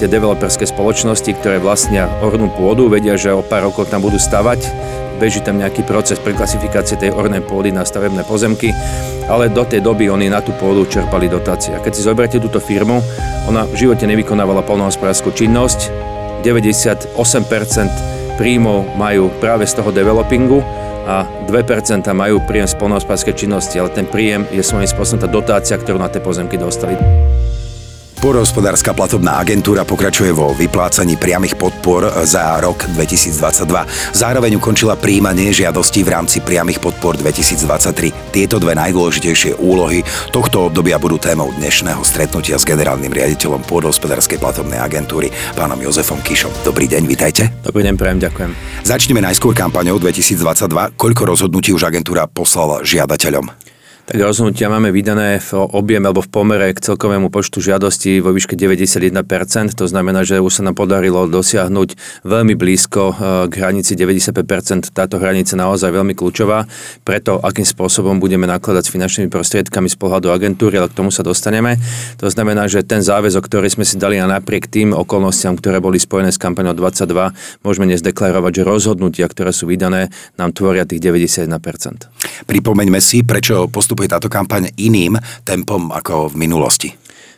tie developerské spoločnosti, ktoré vlastnia ornú pôdu, vedia, že o pár rokov tam budú stavať, beží tam nejaký proces preklasifikácie tej ornej pôdy na stavebné pozemky, ale do tej doby oni na tú pôdu čerpali dotácie. A keď si zoberiete túto firmu, ona v živote nevykonávala polnohospodárskú činnosť, 98% príjmov majú práve z toho developingu, a 2% majú príjem z polnohospodárskej činnosti, ale ten príjem je svojím spôsobom tá dotácia, ktorú na tie pozemky dostali. Pôrohospodárska platobná agentúra pokračuje vo vyplácaní priamých podpor za rok 2022. Zároveň ukončila príjmanie žiadostí v rámci priamých podpor 2023. Tieto dve najdôležitejšie úlohy tohto obdobia budú témou dnešného stretnutia s generálnym riaditeľom Pôrohospodárskej platobnej agentúry, pánom Jozefom Kišom. Dobrý deň, vitajte. Dobrý deň, prajem, ďakujem. Začneme najskôr kampaňou 2022. Koľko rozhodnutí už agentúra poslala žiadateľom? Rozhodnutia máme vydané v objeme alebo v pomere k celkovému počtu žiadostí vo výške 91%. To znamená, že už sa nám podarilo dosiahnuť veľmi blízko e, k hranici 95%. Táto hranica naozaj veľmi kľúčová. Preto, akým spôsobom budeme nakladať s finančnými prostriedkami z pohľadu agentúry, ale k tomu sa dostaneme. To znamená, že ten záväzok, ktorý sme si dali a napriek tým okolnostiam, ktoré boli spojené s kampaňou 22, môžeme dnes deklarovať, že rozhodnutia, ktoré sú vydané, nám tvoria tých 91%. Pripomeňme si, prečo postup postupuje táto kampaň iným tempom ako v minulosti?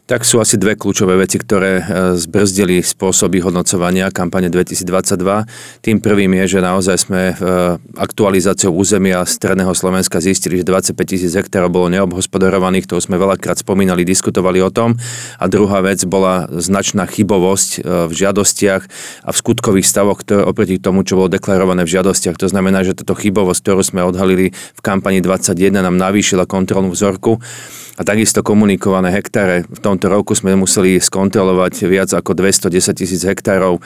Tak sú asi dve kľúčové veci, ktoré e, zbrzdili spôsoby hodnocovania kampane 2022. Tým prvým je, že naozaj sme e, aktualizáciou územia Stredného Slovenska zistili, že 25 tisíc hektárov bolo neobhospodarovaných, to sme veľakrát spomínali, diskutovali o tom. A druhá vec bola značná chybovosť e, v žiadostiach a v skutkových stavoch, ktoré oproti tomu, čo bolo deklarované v žiadostiach. To znamená, že táto chybovosť, ktorú sme odhalili v kampani 21, nám navýšila kontrolnú vzorku a takisto komunikované hektáre. V tomto roku sme museli skontrolovať viac ako 210 tisíc hektárov.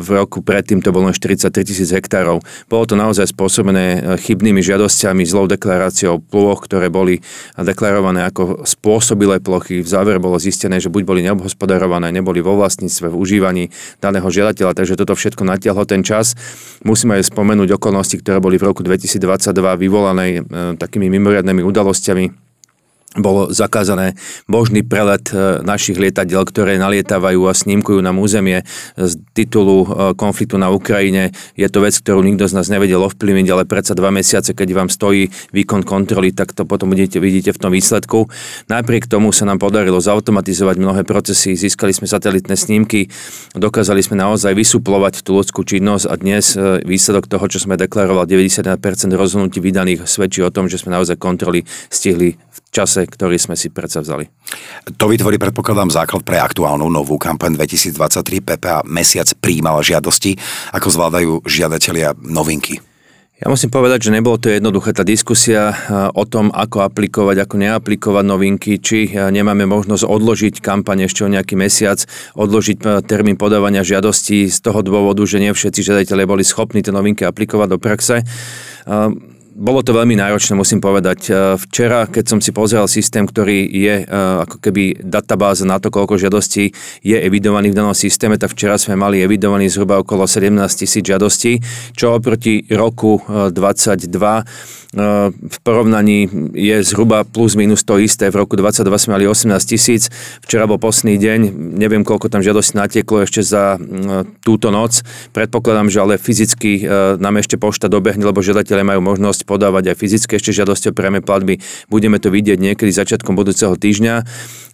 V roku predtým to bolo len 43 tisíc hektárov. Bolo to naozaj spôsobené e, chybnými žiadosťami, zlou deklaráciou plôch, ktoré boli deklarované ako spôsobilé plochy. V záver bolo zistené, že buď boli neobhospodarované, neboli vo vlastníctve, v užívaní daného žiadateľa, takže toto všetko natiahlo ten čas. Musíme aj spomenúť okolnosti, ktoré boli v roku 2022 vyvolané e, takými mimoriadnými udalosťami bolo zakázané možný prelet e, našich lietadiel, ktoré nalietávajú a snímkujú nám územie z titulu e, konfliktu na Ukrajine. Je to vec, ktorú nikto z nás nevedel ovplyvniť, ale predsa dva mesiace, keď vám stojí výkon kontroly, tak to potom vidíte, vidíte v tom výsledku. Napriek tomu sa nám podarilo zautomatizovať mnohé procesy, získali sme satelitné snímky, dokázali sme naozaj vysuplovať tú ľudskú činnosť a dnes e, výsledok toho, čo sme deklarovali, 91% rozhodnutí vydaných svedčí o tom, že sme naozaj kontroly stihli v čase, ktorý sme si predsa vzali. To vytvorí, predpokladám, základ pre aktuálnu novú kampaň 2023. PPA mesiac príjmala žiadosti. Ako zvládajú žiadatelia novinky? Ja musím povedať, že nebolo to jednoduché. Tá diskusia o tom, ako aplikovať, ako neaplikovať novinky, či nemáme možnosť odložiť kampaň ešte o nejaký mesiac, odložiť termín podávania žiadostí z toho dôvodu, že nie všetci žiadatelia boli schopní tie novinky aplikovať do praxe bolo to veľmi náročné, musím povedať. E, včera, keď som si pozrel systém, ktorý je e, ako keby databáza na to, koľko žiadostí je evidovaný v danom systéme, tak včera sme mali evidovaný zhruba okolo 17 tisíc žiadostí, čo oproti roku 22 e, v porovnaní je zhruba plus minus to isté. V roku 22 sme mali 18 tisíc, včera bol posledný deň, neviem koľko tam žiadosti natieklo ešte za túto noc. Predpokladám, že ale fyzicky nám ešte pošta dobehne, lebo žiadatelia majú možnosť podávať aj fyzické ešte žiadosti o priame platby. Budeme to vidieť niekedy začiatkom budúceho týždňa.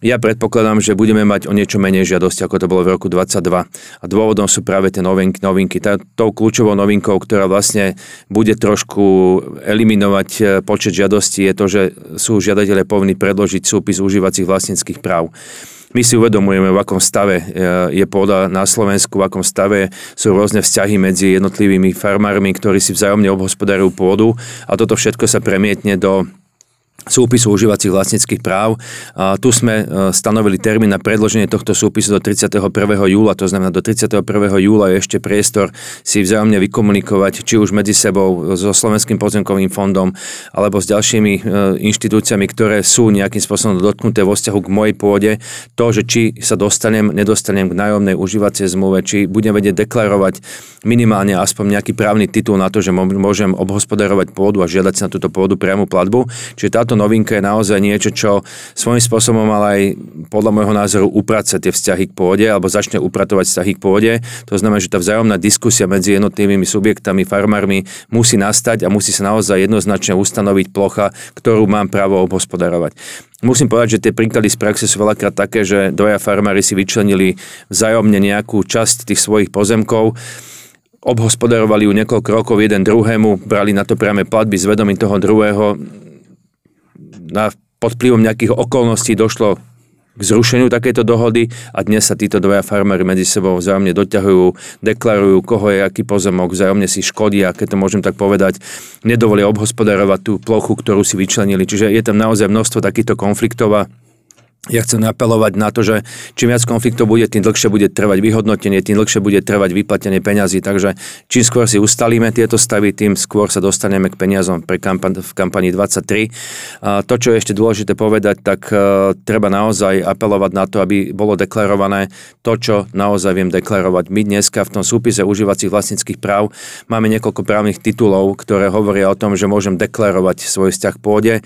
Ja predpokladám, že budeme mať o niečo menej žiadosti, ako to bolo v roku 2022. A dôvodom sú práve tie novinky. novinky. Tá, tou kľúčovou novinkou, ktorá vlastne bude trošku eliminovať e, počet žiadostí, je to, že sú žiadatelia povinní predložiť súpis užívacích vlastníckých práv. My si uvedomujeme, v akom stave e, je pôda na Slovensku, v akom stave sú rôzne vzťahy medzi jednotlivými farmármi, ktorí si vzájomne obhospodarujú pôdu a toto všetko sa premietne do súpisu užívacích vlastníckých práv. A tu sme e, stanovili termín na predloženie tohto súpisu do 31. júla, to znamená do 31. júla je ešte priestor si vzájomne vykomunikovať, či už medzi sebou so Slovenským pozemkovým fondom alebo s ďalšími e, inštitúciami, ktoré sú nejakým spôsobom dotknuté vo vzťahu k mojej pôde, to, že či sa dostanem, nedostanem k nájomnej užívacej zmluve, či budem vedieť deklarovať minimálne aspoň nejaký právny titul na to, že môžem obhospodarovať pôdu a žiadať si na túto pôdu priamu platbu. Čiže táto táto novinka je naozaj niečo, čo svojím spôsobom ale aj podľa môjho názoru uprace tie vzťahy k pôde alebo začne upratovať vzťahy k pôde. To znamená, že tá vzájomná diskusia medzi jednotlivými subjektami, farmármi musí nastať a musí sa naozaj jednoznačne ustanoviť plocha, ktorú mám právo obhospodarovať. Musím povedať, že tie príklady z praxe sú veľakrát také, že dvoja farmári si vyčlenili vzájomne nejakú časť tých svojich pozemkov, obhospodarovali ju niekoľko rokov jeden druhému, brali na to priame platby s vedomím toho druhého. Na, pod vplyvom nejakých okolností došlo k zrušeniu takéto dohody a dnes sa títo dvaja farmári medzi sebou vzájomne doťahujú, deklarujú, koho je aký pozemok, vzájomne si škodia, keď to môžem tak povedať, nedovolia obhospodarovať tú plochu, ktorú si vyčlenili. Čiže je tam naozaj množstvo takýchto konfliktov a ja chcem apelovať na to, že čím viac konfliktov bude, tým dlhšie bude trvať vyhodnotenie, tým dlhšie bude trvať vyplatenie peňazí. Takže čím skôr si ustalíme tieto stavy, tým skôr sa dostaneme k peniazom pre kampan- v kampani 23. A to, čo je ešte dôležité povedať, tak uh, treba naozaj apelovať na to, aby bolo deklarované to, čo naozaj viem deklarovať. My dneska v tom súpise užívacích vlastníckých práv máme niekoľko právnych titulov, ktoré hovoria o tom, že môžem deklarovať svoj vzťah pôde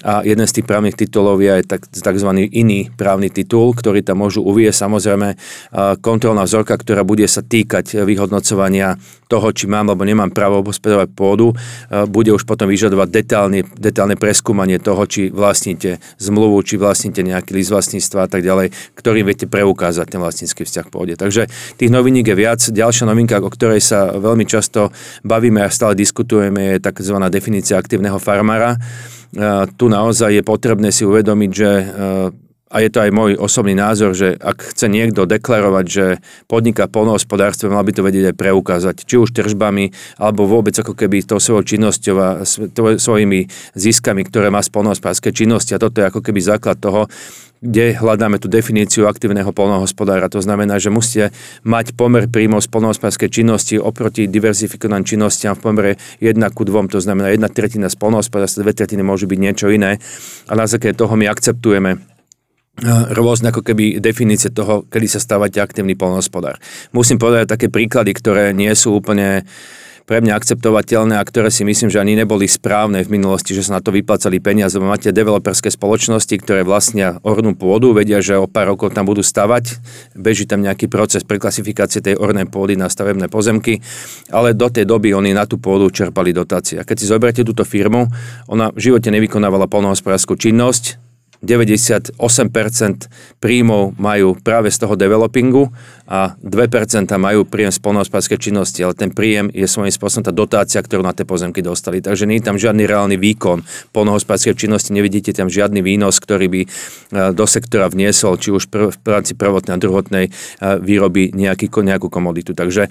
a jeden z tých právnych titulov je aj tak, tzv. Iný právny titul, ktorý tam môžu uvieť samozrejme kontrolná vzorka, ktorá bude sa týkať vyhodnocovania toho, či mám alebo nemám právo obhospodarovať pôdu, bude už potom vyžadovať detálne, detálne preskúmanie toho, či vlastníte zmluvu, či vlastníte nejaký list vlastníctva a tak ďalej, ktorým viete preukázať ten vlastnícky vzťah k pôde. Takže tých noviník je viac. Ďalšia novinka, o ktorej sa veľmi často bavíme a stále diskutujeme, je tzv. definícia aktívneho farmára tu naozaj je potrebné si uvedomiť, že a je to aj môj osobný názor, že ak chce niekto deklarovať, že podniká polnohospodárstve, mal by to vedieť aj preukázať, či už tržbami, alebo vôbec ako keby to svojou činnosťou a svojimi ziskami, ktoré má z polnohospodárskej činnosti. A toto je ako keby základ toho, kde hľadáme tú definíciu aktívneho polnohospodára. To znamená, že musíte mať pomer príjmov z polnohospodárskej činnosti oproti diverzifikovaným činnostiam v pomere 1 ku 2, to znamená jedna tretina z polnohospodárstva, dve tretiny môžu byť niečo iné. A na základe toho my akceptujeme rôzne ako keby definície toho, kedy sa stávate aktívny polnohospodár. Musím povedať také príklady, ktoré nie sú úplne pre mňa akceptovateľné a ktoré si myslím, že ani neboli správne v minulosti, že sa na to vyplácali peniaze. Máte developerské spoločnosti, ktoré vlastnia ornú pôdu, vedia, že o pár rokov tam budú stavať, beží tam nejaký proces preklasifikácie tej ornej pôdy na stavebné pozemky, ale do tej doby oni na tú pôdu čerpali dotácie. A keď si zoberiete túto firmu, ona v živote nevykonávala polnohospodárskú činnosť, 98% príjmov majú práve z toho developingu a 2% majú príjem z polnohospodárskej činnosti, ale ten príjem je svojím spôsobom tá dotácia, ktorú na tie pozemky dostali. Takže nie je tam žiadny reálny výkon polnohospodárskej činnosti, nevidíte tam žiadny výnos, ktorý by e, do sektora vniesol, či už v rámci prvotnej a druhotnej e, výroby nejaký, nejakú komoditu. Takže e,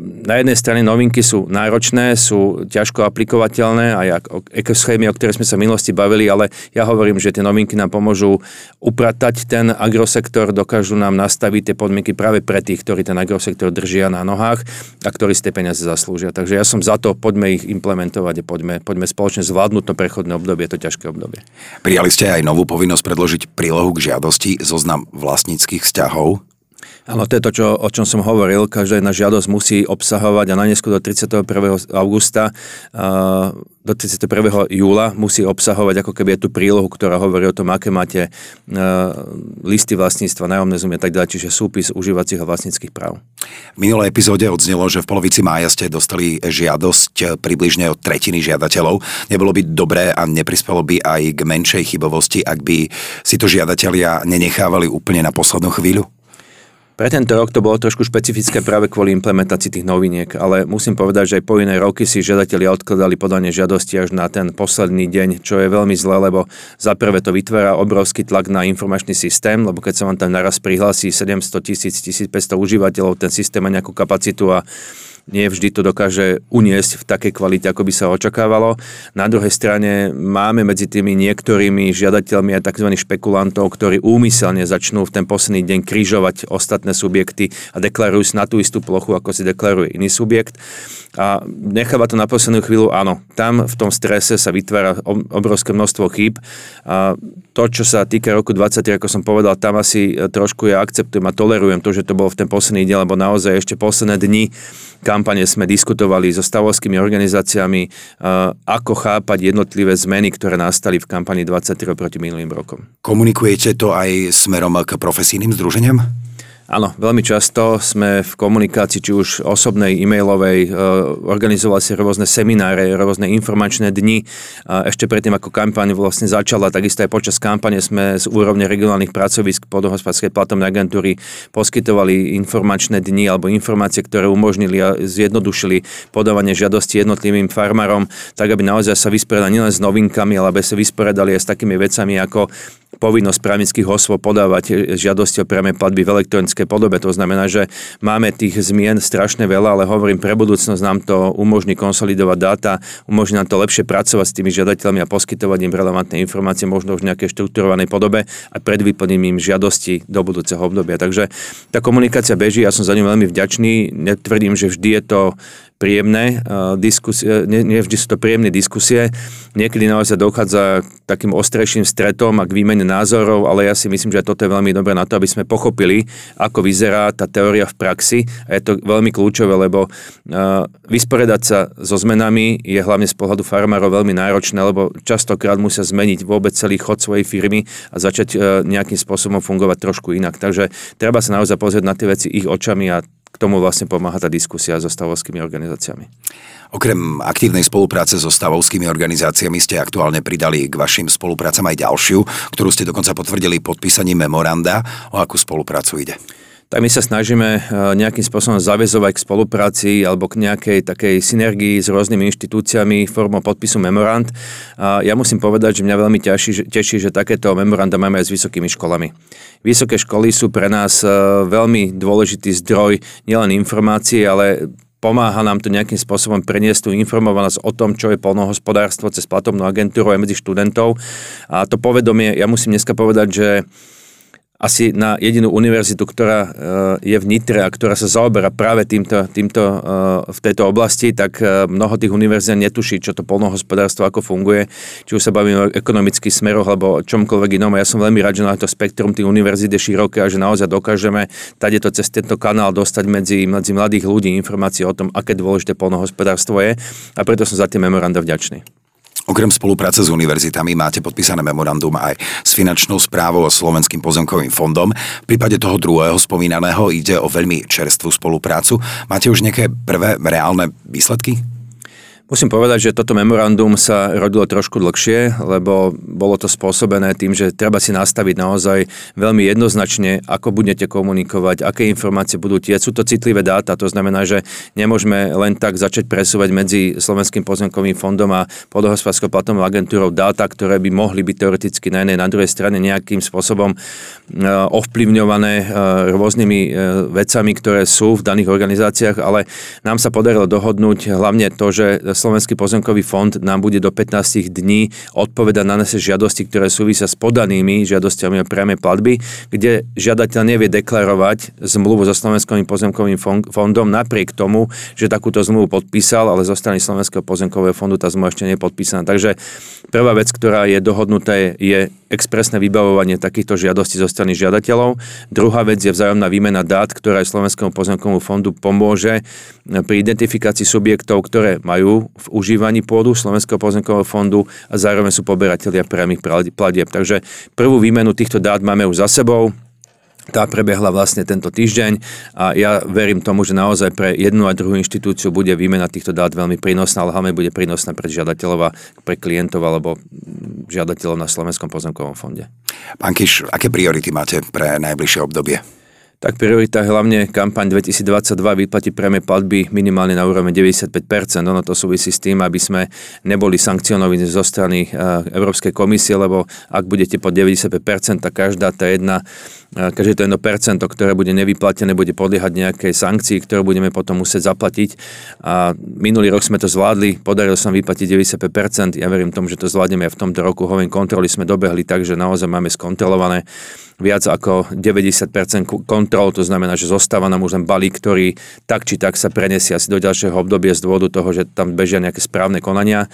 na jednej strane novinky sú náročné, sú ťažko aplikovateľné, aj ekoschémy, o ktorých sme sa v minulosti bavili, ale ja hovorím, že tie novinky nám pomôžu upratať ten agrosektor, dokážu nám nastaviť tie podmienky práve pre tých, ktorí ten agrosektor držia na nohách a ktorí si tie peniaze zaslúžia. Takže ja som za to, poďme ich implementovať a poďme, poďme spoločne zvládnuť to prechodné obdobie, to ťažké obdobie. Prijali ste aj novú povinnosť predložiť prílohu k žiadosti, zoznam vlastníckých vzťahov Áno, to je to, čo, o čom som hovoril. Každá jedna žiadosť musí obsahovať a najneskôr do 31. augusta, do 31. júla musí obsahovať ako keby tú prílohu, ktorá hovorí o tom, aké máte listy vlastníctva, nájomné zumy a tak ďalej, čiže súpis užívacích a vlastníckých práv. V minulej epizóde odznelo, že v polovici mája ste dostali žiadosť približne od tretiny žiadateľov. Nebolo by dobré a neprispelo by aj k menšej chybovosti, ak by si to žiadatelia nenechávali úplne na poslednú chvíľu? Pre tento rok to bolo trošku špecifické práve kvôli implementácii tých noviniek, ale musím povedať, že aj po iné roky si žiadatelia odkladali podanie žiadosti až na ten posledný deň, čo je veľmi zlé, lebo za prvé to vytvára obrovský tlak na informačný systém, lebo keď sa vám tam naraz prihlási 700 tisíc, 1500 užívateľov, ten systém má nejakú kapacitu a nie vždy to dokáže uniesť v takej kvalite, ako by sa očakávalo. Na druhej strane máme medzi tými niektorými žiadateľmi aj tzv. špekulantov, ktorí úmyselne začnú v ten posledný deň križovať ostatné subjekty a deklarujú si na tú istú plochu, ako si deklaruje iný subjekt. A necháva to na poslednú chvíľu, áno, tam v tom strese sa vytvára obrovské množstvo chýb. A to, čo sa týka roku 23, ako som povedal, tam asi trošku ja akceptujem a tolerujem to, že to bolo v ten posledný deň, lebo naozaj ešte posledné dni kampane sme diskutovali so stavovskými organizáciami, ako chápať jednotlivé zmeny, ktoré nastali v kampani 23 proti minulým rokom. Komunikujete to aj smerom k profesijným združeniam? Áno, veľmi často sme v komunikácii, či už osobnej, e-mailovej, e, organizovali si rôzne semináre, rôzne informačné dni. Ešte predtým, ako kampaň vlastne začala, takisto aj počas kampane sme z úrovne regionálnych pracovisk podhospodárskej platovnej agentúry poskytovali informačné dni alebo informácie, ktoré umožnili a zjednodušili podávanie žiadosti jednotlivým farmárom, tak aby naozaj sa vysporiadali nielen s novinkami, ale aby sa vysporiadali aj s takými vecami ako povinnosť právnických osôb podávať žiadosti o priame platby v elektronickej podobe. To znamená, že máme tých zmien strašne veľa, ale hovorím, pre budúcnosť nám to umožní konsolidovať dáta, umožní nám to lepšie pracovať s tými žiadateľmi a poskytovať im relevantné informácie, možno v nejakej štrukturovanej podobe a pred vyplnením žiadosti do budúceho obdobia. Takže tá komunikácia beží, ja som za ňu veľmi vďačný. Netvrdím, že vždy je to príjemné diskusie, nie, nie vždy sú to príjemné diskusie. Niekedy naozaj dochádza k takým ostrejším stretom a k výmene názorov, ale ja si myslím, že toto je veľmi dobré na to, aby sme pochopili, ako vyzerá tá teória v praxi a je to veľmi kľúčové, lebo vysporiadať sa so zmenami je hlavne z pohľadu farmárov veľmi náročné, lebo častokrát musia zmeniť vôbec celý chod svojej firmy a začať nejakým spôsobom fungovať trošku inak. Takže treba sa naozaj pozrieť na tie veci ich očami a k tomu vlastne pomáha tá diskusia so stavovskými organizáciami. Okrem aktívnej spolupráce so stavovskými organizáciami ste aktuálne pridali k vašim spoluprácam aj ďalšiu, ktorú ste dokonca potvrdili podpísaním memoranda. O akú spoluprácu ide? Tak my sa snažíme e, nejakým spôsobom zavezovať k spolupráci alebo k nejakej takej synergii s rôznymi inštitúciami formou podpisu memorand. Ja musím povedať, že mňa veľmi teší, teší, že takéto memoranda máme aj s vysokými školami. Vysoké školy sú pre nás e, veľmi dôležitý zdroj nielen informácií, ale pomáha nám to nejakým spôsobom preniesť tú informovanosť o tom, čo je polnohospodárstvo cez platobnú agentúru aj medzi študentov. A to povedomie, ja musím dneska povedať, že asi na jedinú univerzitu, ktorá eh, je v Nitre a ktorá sa zaoberá práve týmto, týmto eh, v tejto oblasti, tak eh, mnoho tých univerzít netuší, čo to polnohospodárstvo, ako funguje, či už sa bavíme o ekonomických smeroch alebo o čomkoľvek inom. ja som veľmi rád, že na to spektrum tých univerzít je široké a že naozaj dokážeme tady to cez tento kanál dostať medzi, medzi mladých ľudí informácie o tom, aké dôležité polnohospodárstvo je a preto som za tie memoranda vďačný. Okrem spolupráce s univerzitami máte podpísané memorandum aj s finančnou správou a Slovenským pozemkovým fondom. V prípade toho druhého spomínaného ide o veľmi čerstvú spoluprácu. Máte už nejaké prvé reálne výsledky? Musím povedať, že toto memorandum sa rodilo trošku dlhšie, lebo bolo to spôsobené tým, že treba si nastaviť naozaj veľmi jednoznačne, ako budete komunikovať, aké informácie budú tie. Sú to citlivé dáta, to znamená, že nemôžeme len tak začať presúvať medzi Slovenským pozemkovým fondom a podohospodárskou platovou agentúrou dáta, ktoré by mohli byť teoreticky na jednej, na druhej strane nejakým spôsobom e, ovplyvňované e, rôznymi e, vecami, ktoré sú v daných organizáciách, ale nám sa podarilo dohodnúť hlavne to, že Slovenský pozemkový fond nám bude do 15 dní odpovedať na naše žiadosti, ktoré súvisia s podanými žiadosťami o priame platby, kde žiadateľ nevie deklarovať zmluvu so Slovenským pozemkovým fondom napriek tomu, že takúto zmluvu podpísal, ale zo strany Slovenského pozemkového fondu tá zmluva ešte nie je podpísaná. Takže prvá vec, ktorá je dohodnutá, je expresné vybavovanie takýchto žiadostí zo strany žiadateľov. Druhá vec je vzájomná výmena dát, ktorá aj Slovenskému pozemkovému fondu pomôže pri identifikácii subjektov, ktoré majú v užívaní pôdu Slovenského pozemkového fondu a zároveň sú poberatelia priamých platieb. Takže prvú výmenu týchto dát máme už za sebou. Tá prebehla vlastne tento týždeň a ja verím tomu, že naozaj pre jednu a druhú inštitúciu bude výmena týchto dát veľmi prínosná, ale hlavne bude prínosná pre žiadateľov a pre klientov alebo žiadateľov na Slovenskom pozemkovom fonde. Pán Kiš, aké priority máte pre najbližšie obdobie? Tak priorita hlavne kampaň 2022 vyplatiť priame platby minimálne na úroveň 95%. Ono to súvisí s tým, aby sme neboli sankcionovaní zo strany eh, Európskej komisie, lebo ak budete pod 95%, tak každá tá jedna eh, každé to 1%, ktoré bude nevyplatené, bude podliehať nejakej sankcii, ktorú budeme potom musieť zaplatiť. A minulý rok sme to zvládli, podarilo sa vyplatiť 95%, ja verím tomu, že to zvládneme aj v tomto roku. Hoviem kontroly sme dobehli tak, že naozaj máme skontrolované viac ako 90% kontrol, to znamená, že zostáva nám už len balík, ktorý tak či tak sa prenesie asi do ďalšieho obdobia z dôvodu toho, že tam bežia nejaké správne konania.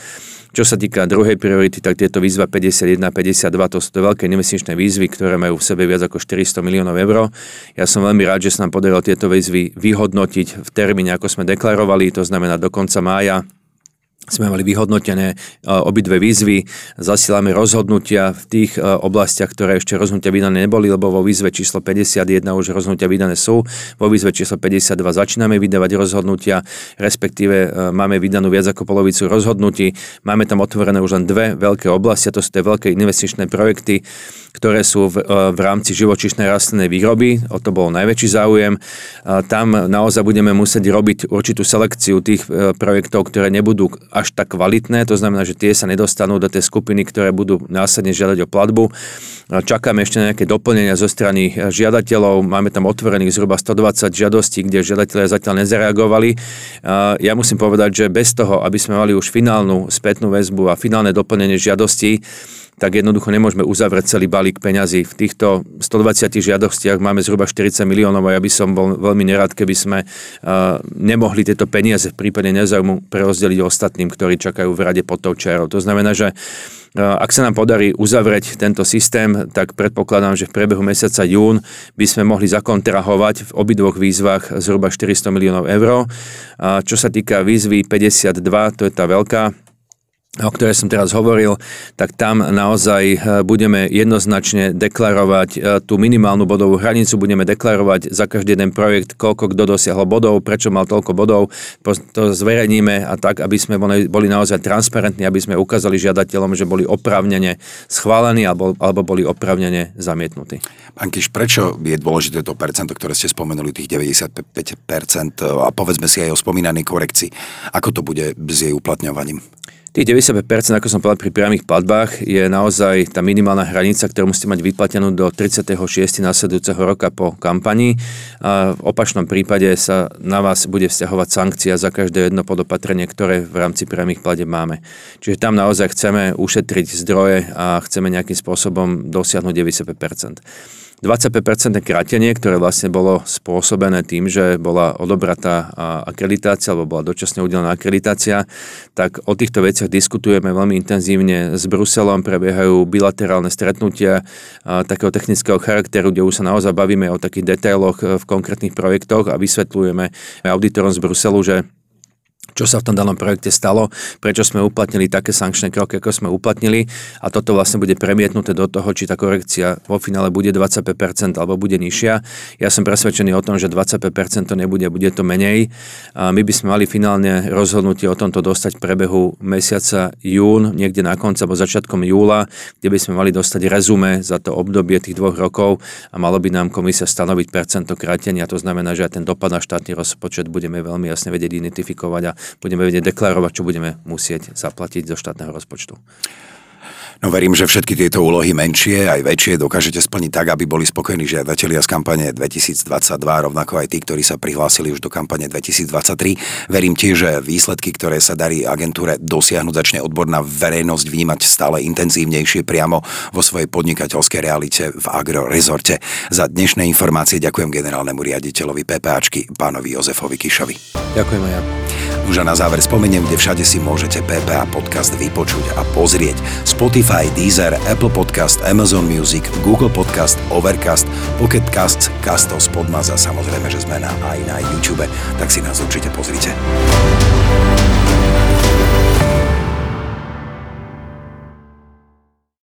Čo sa týka druhej priority, tak tieto výzva 51 52, to sú to veľké investičné výzvy, ktoré majú v sebe viac ako 400 400 miliónov eur. Ja som veľmi rád, že sa nám podarilo tieto výzvy vyhodnotiť v termíne, ako sme deklarovali, to znamená do konca mája sme mali vyhodnotené e, obidve výzvy, zasielame rozhodnutia v tých e, oblastiach, ktoré ešte rozhodnutia vydané neboli, lebo vo výzve číslo 51 už rozhodnutia vydané sú, vo výzve číslo 52 začíname vydávať rozhodnutia, respektíve e, máme vydanú viac ako polovicu rozhodnutí, máme tam otvorené už len dve veľké oblasti, a to sú tie veľké investičné projekty, ktoré sú v, v rámci živočišnej rastlinnej výroby, o to bol najväčší záujem. Tam naozaj budeme musieť robiť určitú selekciu tých projektov, ktoré nebudú až tak kvalitné, to znamená, že tie sa nedostanú do tej skupiny, ktoré budú následne žiadať o platbu. Čakáme ešte na nejaké doplnenia zo strany žiadateľov, máme tam otvorených zhruba 120 žiadostí, kde žiadatelia zatiaľ nezareagovali. Ja musím povedať, že bez toho, aby sme mali už finálnu spätnú väzbu a finálne doplnenie žiadostí, tak jednoducho nemôžeme uzavrieť celý balík peňazí. V týchto 120 žiadostiach máme zhruba 40 miliónov a ja by som bol veľmi nerad, keby sme uh, nemohli tieto peniaze v prípade nezaujímu prerozdeliť ostatným, ktorí čakajú v rade pod tou čerou. To znamená, že uh, ak sa nám podarí uzavrieť tento systém, tak predpokladám, že v priebehu mesiaca jún by sme mohli zakontrahovať v obidvoch výzvach zhruba 400 miliónov eur. Čo sa týka výzvy 52, to je tá veľká, o ktorej som teraz hovoril, tak tam naozaj e, budeme jednoznačne deklarovať e, tú minimálnu bodovú hranicu, budeme deklarovať za každý jeden projekt, koľko kto dosiahol bodov, prečo mal toľko bodov, to zverejníme a tak, aby sme boli naozaj transparentní, aby sme ukázali žiadateľom, že boli oprávnene schválení alebo, alebo boli oprávnene zamietnutí. Pán Kiš, prečo je dôležité to percento, ktoré ste spomenuli, tých 95% a povedzme si aj o spomínanej korekcii. Ako to bude s jej uplatňovaním? Tých 95%, ako som povedal pri priamých platbách, je naozaj tá minimálna hranica, ktorú musíte mať vyplatenú do 36. následujúceho roka po kampani. A v opačnom prípade sa na vás bude vzťahovať sankcia za každé jedno podopatrenie, ktoré v rámci priamých plateb máme. Čiže tam naozaj chceme ušetriť zdroje a chceme nejakým spôsobom dosiahnuť 95%. 25% krátenie, ktoré vlastne bolo spôsobené tým, že bola odobratá akreditácia alebo bola dočasne udelená akreditácia, tak o týchto veciach diskutujeme veľmi intenzívne s Bruselom, prebiehajú bilaterálne stretnutia takého technického charakteru, kde už sa naozaj bavíme o takých detailoch v konkrétnych projektoch a vysvetľujeme auditorom z Bruselu, že čo sa v tom danom projekte stalo, prečo sme uplatnili také sankčné kroky, ako sme uplatnili a toto vlastne bude premietnuté do toho, či tá korekcia vo finále bude 25% alebo bude nižšia. Ja som presvedčený o tom, že 25% to nebude, bude to menej. A my by sme mali finálne rozhodnutie o tomto dostať v prebehu mesiaca jún, niekde na konci alebo začiatkom júla, kde by sme mali dostať rezume za to obdobie tých dvoch rokov a malo by nám komisia stanoviť percento krátenia. To znamená, že aj ten dopad na štátny rozpočet budeme veľmi jasne vedieť identifikovať a budeme vedieť deklarovať, čo budeme musieť zaplatiť zo štátneho rozpočtu. No verím, že všetky tieto úlohy menšie aj väčšie dokážete splniť tak, aby boli spokojní žiadatelia z kampane 2022, rovnako aj tí, ktorí sa prihlásili už do kampane 2023. Verím tiež, že výsledky, ktoré sa darí agentúre dosiahnuť, začne odborná verejnosť vnímať stále intenzívnejšie priamo vo svojej podnikateľskej realite v agrorezorte. Za dnešné informácie ďakujem generálnemu riaditeľovi PPAčky, pánovi Jozefovi Kišovi. Ďakujem aj ja. Už a na záver spomeniem, kde všade si môžete PPA podcast vypočuť a pozrieť. Spotify, Deezer, Apple Podcast, Amazon Music, Google Podcast, Overcast, Pocket Casts, Castos, Podmaz a samozrejme, že sme na, aj na YouTube, tak si nás určite pozrite.